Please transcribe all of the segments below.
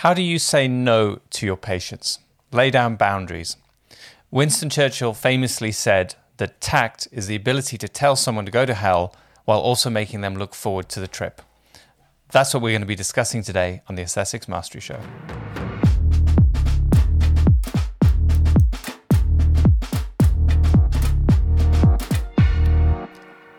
How do you say no to your patients? Lay down boundaries. Winston Churchill famously said that tact is the ability to tell someone to go to hell while also making them look forward to the trip. That's what we're going to be discussing today on the Aesthetics Mastery Show.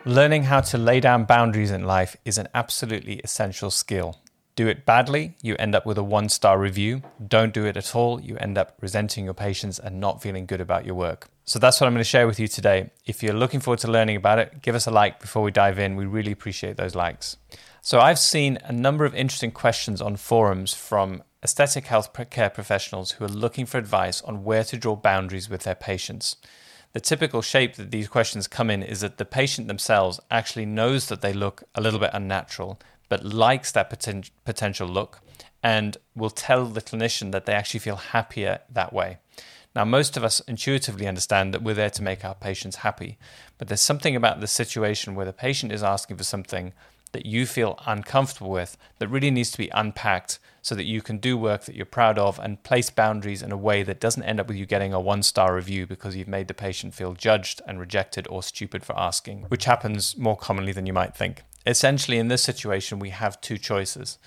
Learning how to lay down boundaries in life is an absolutely essential skill. Do it badly, you end up with a one star review. Don't do it at all, you end up resenting your patients and not feeling good about your work. So that's what I'm going to share with you today. If you're looking forward to learning about it, give us a like before we dive in. We really appreciate those likes. So I've seen a number of interesting questions on forums from aesthetic health care professionals who are looking for advice on where to draw boundaries with their patients. The typical shape that these questions come in is that the patient themselves actually knows that they look a little bit unnatural but likes that poten- potential look and will tell the clinician that they actually feel happier that way. Now, most of us intuitively understand that we're there to make our patients happy, but there's something about the situation where the patient is asking for something that you feel uncomfortable with that really needs to be unpacked so that you can do work that you're proud of and place boundaries in a way that doesn't end up with you getting a one star review because you've made the patient feel judged and rejected or stupid for asking, which happens more commonly than you might think essentially, in this situation, we have two choices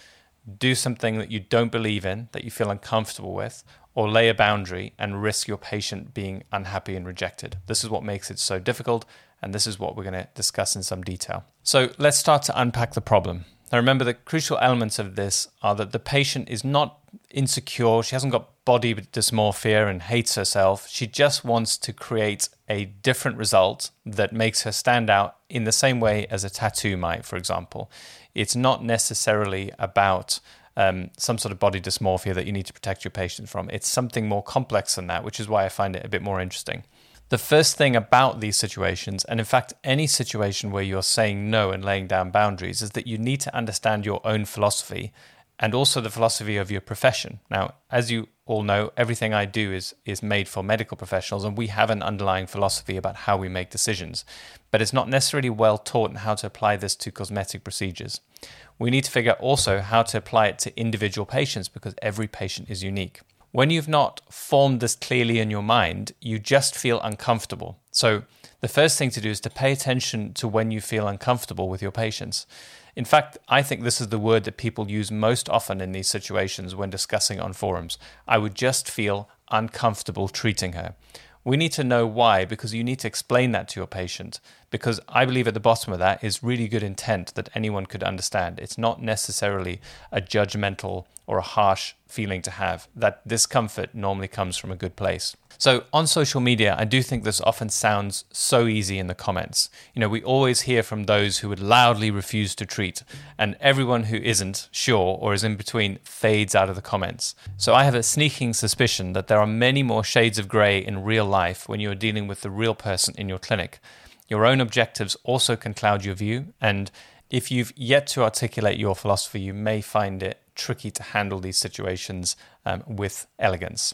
do something that you don't believe in, that you feel uncomfortable with, or lay a boundary and risk your patient being unhappy and rejected. This is what makes it so difficult, and this is what we're going to discuss in some detail. So, let's start to unpack the problem. Now, remember the crucial elements of this are that the patient is not insecure, she hasn't got body dysmorphia and hates herself. She just wants to create a different result that makes her stand out in the same way as a tattoo might, for example. It's not necessarily about um, some sort of body dysmorphia that you need to protect your patient from. It's something more complex than that, which is why I find it a bit more interesting. The first thing about these situations, and in fact, any situation where you're saying no and laying down boundaries, is that you need to understand your own philosophy and also the philosophy of your profession. Now, as you all know, everything I do is is made for medical professionals, and we have an underlying philosophy about how we make decisions. But it's not necessarily well taught in how to apply this to cosmetic procedures. We need to figure out also how to apply it to individual patients because every patient is unique. When you've not formed this clearly in your mind, you just feel uncomfortable. So, the first thing to do is to pay attention to when you feel uncomfortable with your patients. In fact, I think this is the word that people use most often in these situations when discussing on forums. I would just feel uncomfortable treating her. We need to know why because you need to explain that to your patient. Because I believe at the bottom of that is really good intent that anyone could understand. It's not necessarily a judgmental or a harsh feeling to have. That discomfort normally comes from a good place. So on social media, I do think this often sounds so easy in the comments. You know, we always hear from those who would loudly refuse to treat, and everyone who isn't sure or is in between fades out of the comments. So I have a sneaking suspicion that there are many more shades of grey in real life when you are dealing with the real person in your clinic. Your own objectives also can cloud your view, and if you've yet to articulate your philosophy, you may find it tricky to handle these situations um, with elegance.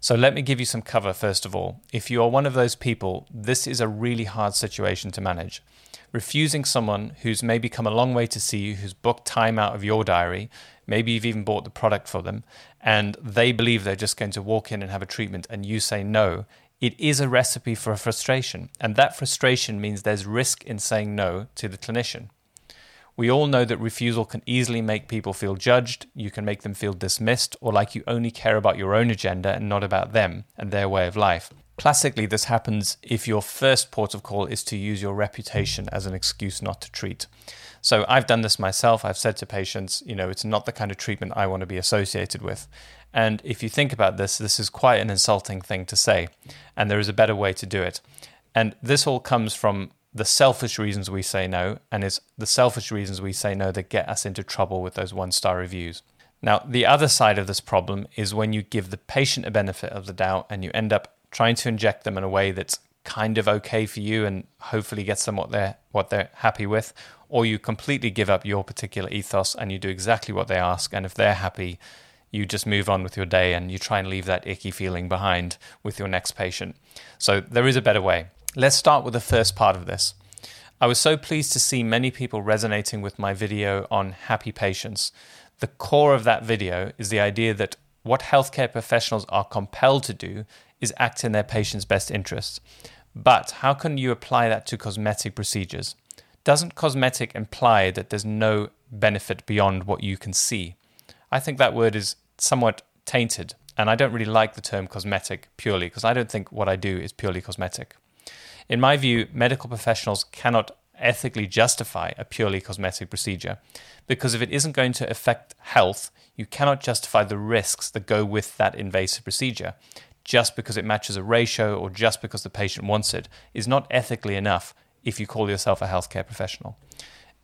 So, let me give you some cover first of all. If you are one of those people, this is a really hard situation to manage. Refusing someone who's maybe come a long way to see you, who's booked time out of your diary, maybe you've even bought the product for them, and they believe they're just going to walk in and have a treatment, and you say no, it is a recipe for frustration. And that frustration means there's risk in saying no to the clinician. We all know that refusal can easily make people feel judged, you can make them feel dismissed, or like you only care about your own agenda and not about them and their way of life. Classically, this happens if your first port of call is to use your reputation as an excuse not to treat. So I've done this myself. I've said to patients, you know, it's not the kind of treatment I want to be associated with. And if you think about this, this is quite an insulting thing to say. And there is a better way to do it. And this all comes from the selfish reasons we say no, and it's the selfish reasons we say no that get us into trouble with those one star reviews. Now, the other side of this problem is when you give the patient a benefit of the doubt and you end up trying to inject them in a way that's kind of okay for you and hopefully gets them what they're what they're happy with, or you completely give up your particular ethos and you do exactly what they ask, and if they're happy, you just move on with your day and you try and leave that icky feeling behind with your next patient. So there is a better way. Let's start with the first part of this. I was so pleased to see many people resonating with my video on happy patients. The core of that video is the idea that what healthcare professionals are compelled to do is act in their patient's best interests. But how can you apply that to cosmetic procedures? Doesn't cosmetic imply that there's no benefit beyond what you can see? I think that word is somewhat tainted, and I don't really like the term cosmetic purely because I don't think what I do is purely cosmetic. In my view, medical professionals cannot ethically justify a purely cosmetic procedure because if it isn't going to affect health, you cannot justify the risks that go with that invasive procedure just because it matches a ratio or just because the patient wants it is not ethically enough if you call yourself a healthcare professional.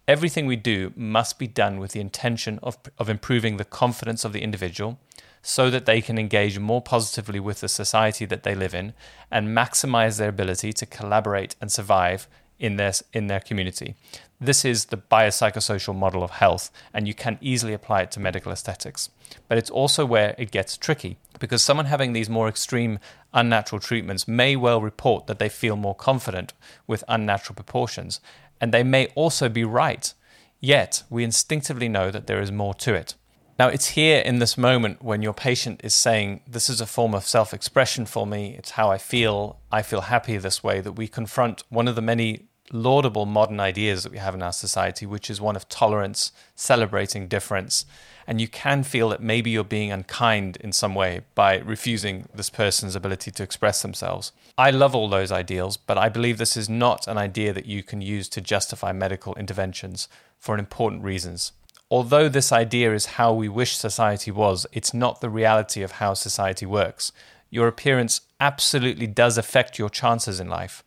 Everything we do must be done with the intention of, of improving the confidence of the individual so that they can engage more positively with the society that they live in and maximize their ability to collaborate and survive in their, in their community. This is the biopsychosocial model of health, and you can easily apply it to medical aesthetics. But it's also where it gets tricky because someone having these more extreme unnatural treatments may well report that they feel more confident with unnatural proportions, and they may also be right. Yet, we instinctively know that there is more to it. Now, it's here in this moment when your patient is saying, This is a form of self expression for me, it's how I feel, I feel happy this way, that we confront one of the many laudable modern ideas that we have in our society, which is one of tolerance, celebrating difference. And you can feel that maybe you're being unkind in some way by refusing this person's ability to express themselves. I love all those ideals, but I believe this is not an idea that you can use to justify medical interventions for important reasons. Although this idea is how we wish society was, it's not the reality of how society works. Your appearance absolutely does affect your chances in life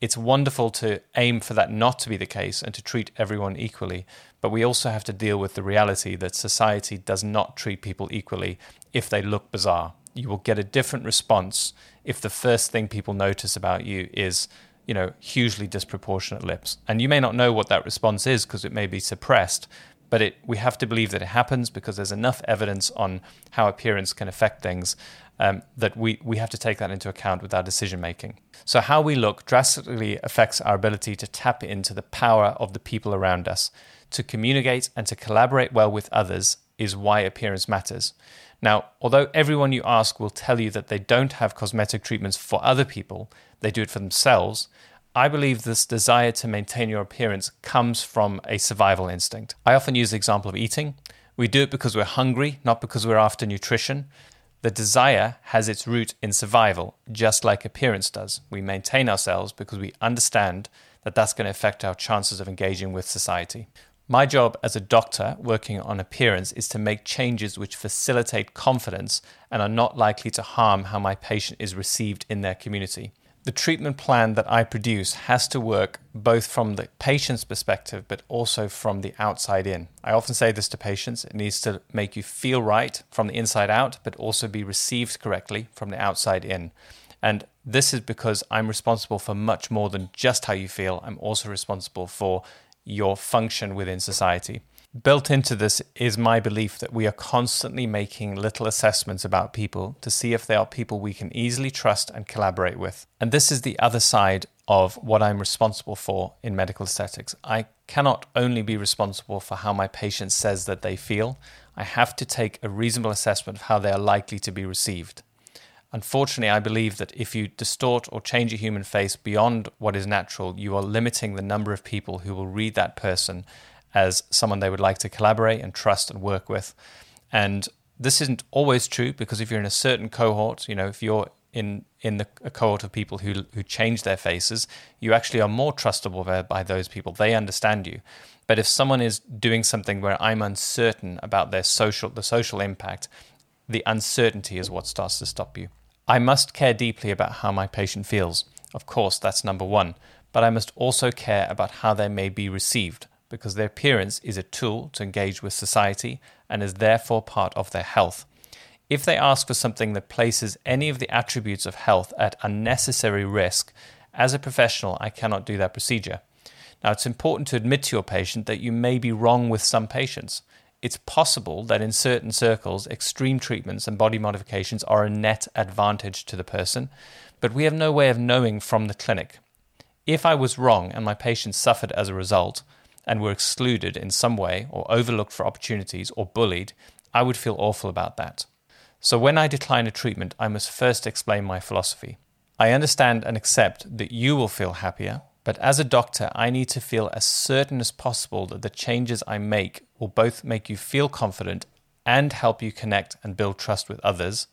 it's wonderful to aim for that not to be the case and to treat everyone equally. But we also have to deal with the reality that society does not treat people equally if they look bizarre. You will get a different response if the first thing people notice about you is, you know, hugely disproportionate lips. And you may not know what that response is because it may be suppressed, but it, we have to believe that it happens because there's enough evidence on how appearance can affect things um, that we, we have to take that into account with our decision making. So, how we look drastically affects our ability to tap into the power of the people around us. To communicate and to collaborate well with others is why appearance matters. Now, although everyone you ask will tell you that they don't have cosmetic treatments for other people, they do it for themselves. I believe this desire to maintain your appearance comes from a survival instinct. I often use the example of eating. We do it because we're hungry, not because we're after nutrition. The desire has its root in survival, just like appearance does. We maintain ourselves because we understand that that's going to affect our chances of engaging with society. My job as a doctor working on appearance is to make changes which facilitate confidence and are not likely to harm how my patient is received in their community the treatment plan that I produce has to work both from the patient's perspective but also from the outside in. I often say this to patients it needs to make you feel right from the inside out, but also be received correctly from the outside in. And this is because I'm responsible for much more than just how you feel, I'm also responsible for your function within society. Built into this is my belief that we are constantly making little assessments about people to see if they are people we can easily trust and collaborate with. And this is the other side of what I'm responsible for in medical aesthetics. I cannot only be responsible for how my patient says that they feel, I have to take a reasonable assessment of how they are likely to be received. Unfortunately, I believe that if you distort or change a human face beyond what is natural, you are limiting the number of people who will read that person as someone they would like to collaborate and trust and work with. And this isn't always true because if you're in a certain cohort, you know, if you're in in the a cohort of people who who change their faces, you actually are more trustable by, by those people. They understand you. But if someone is doing something where I'm uncertain about their social the social impact, the uncertainty is what starts to stop you. I must care deeply about how my patient feels. Of course, that's number 1, but I must also care about how they may be received because their appearance is a tool to engage with society and is therefore part of their health. If they ask for something that places any of the attributes of health at unnecessary risk, as a professional, I cannot do that procedure. Now, it's important to admit to your patient that you may be wrong with some patients. It's possible that in certain circles, extreme treatments and body modifications are a net advantage to the person, but we have no way of knowing from the clinic. If I was wrong and my patient suffered as a result, and were excluded in some way or overlooked for opportunities or bullied, I would feel awful about that. So when I decline a treatment, I must first explain my philosophy. I understand and accept that you will feel happier, but as a doctor, I need to feel as certain as possible that the changes I make will both make you feel confident and help you connect and build trust with others.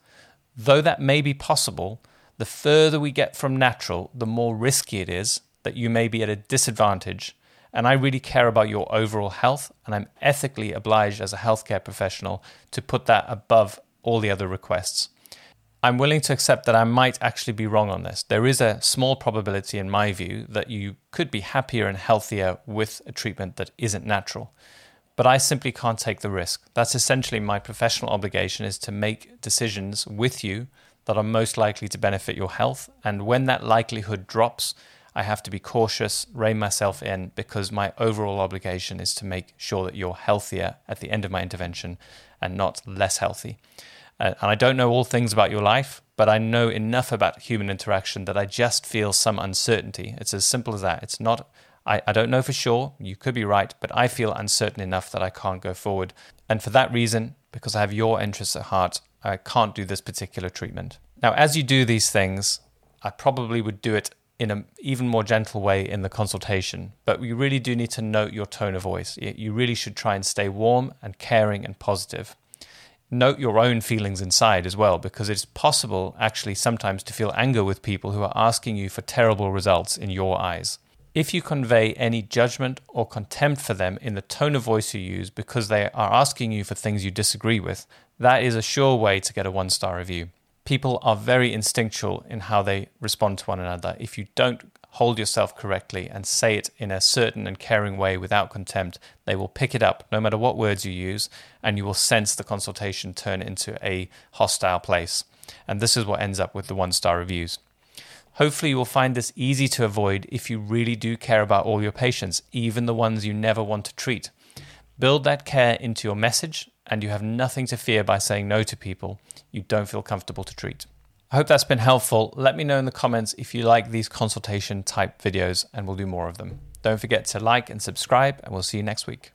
Though that may be possible, the further we get from natural, the more risky it is that you may be at a disadvantage. And I really care about your overall health, and I'm ethically obliged as a healthcare professional to put that above all the other requests. I'm willing to accept that I might actually be wrong on this. There is a small probability, in my view, that you could be happier and healthier with a treatment that isn't natural. But I simply can't take the risk. That's essentially my professional obligation is to make decisions with you that are most likely to benefit your health. And when that likelihood drops, I have to be cautious, rein myself in, because my overall obligation is to make sure that you're healthier at the end of my intervention and not less healthy. Uh, and I don't know all things about your life, but I know enough about human interaction that I just feel some uncertainty. It's as simple as that. It's not, I, I don't know for sure. You could be right, but I feel uncertain enough that I can't go forward. And for that reason, because I have your interests at heart, I can't do this particular treatment. Now, as you do these things, I probably would do it in an even more gentle way in the consultation, but you really do need to note your tone of voice. You really should try and stay warm and caring and positive note your own feelings inside as well, because it's possible actually sometimes to feel anger with people who are asking you for terrible results in your eyes. If you convey any judgment or contempt for them in the tone of voice you use because they are asking you for things you disagree with, that is a sure way to get a one star review. People are very instinctual in how they respond to one another. If you don't hold yourself correctly and say it in a certain and caring way without contempt, they will pick it up no matter what words you use, and you will sense the consultation turn into a hostile place. And this is what ends up with the one star reviews. Hopefully, you will find this easy to avoid if you really do care about all your patients, even the ones you never want to treat. Build that care into your message, and you have nothing to fear by saying no to people you don't feel comfortable to treat. I hope that's been helpful. Let me know in the comments if you like these consultation type videos, and we'll do more of them. Don't forget to like and subscribe, and we'll see you next week.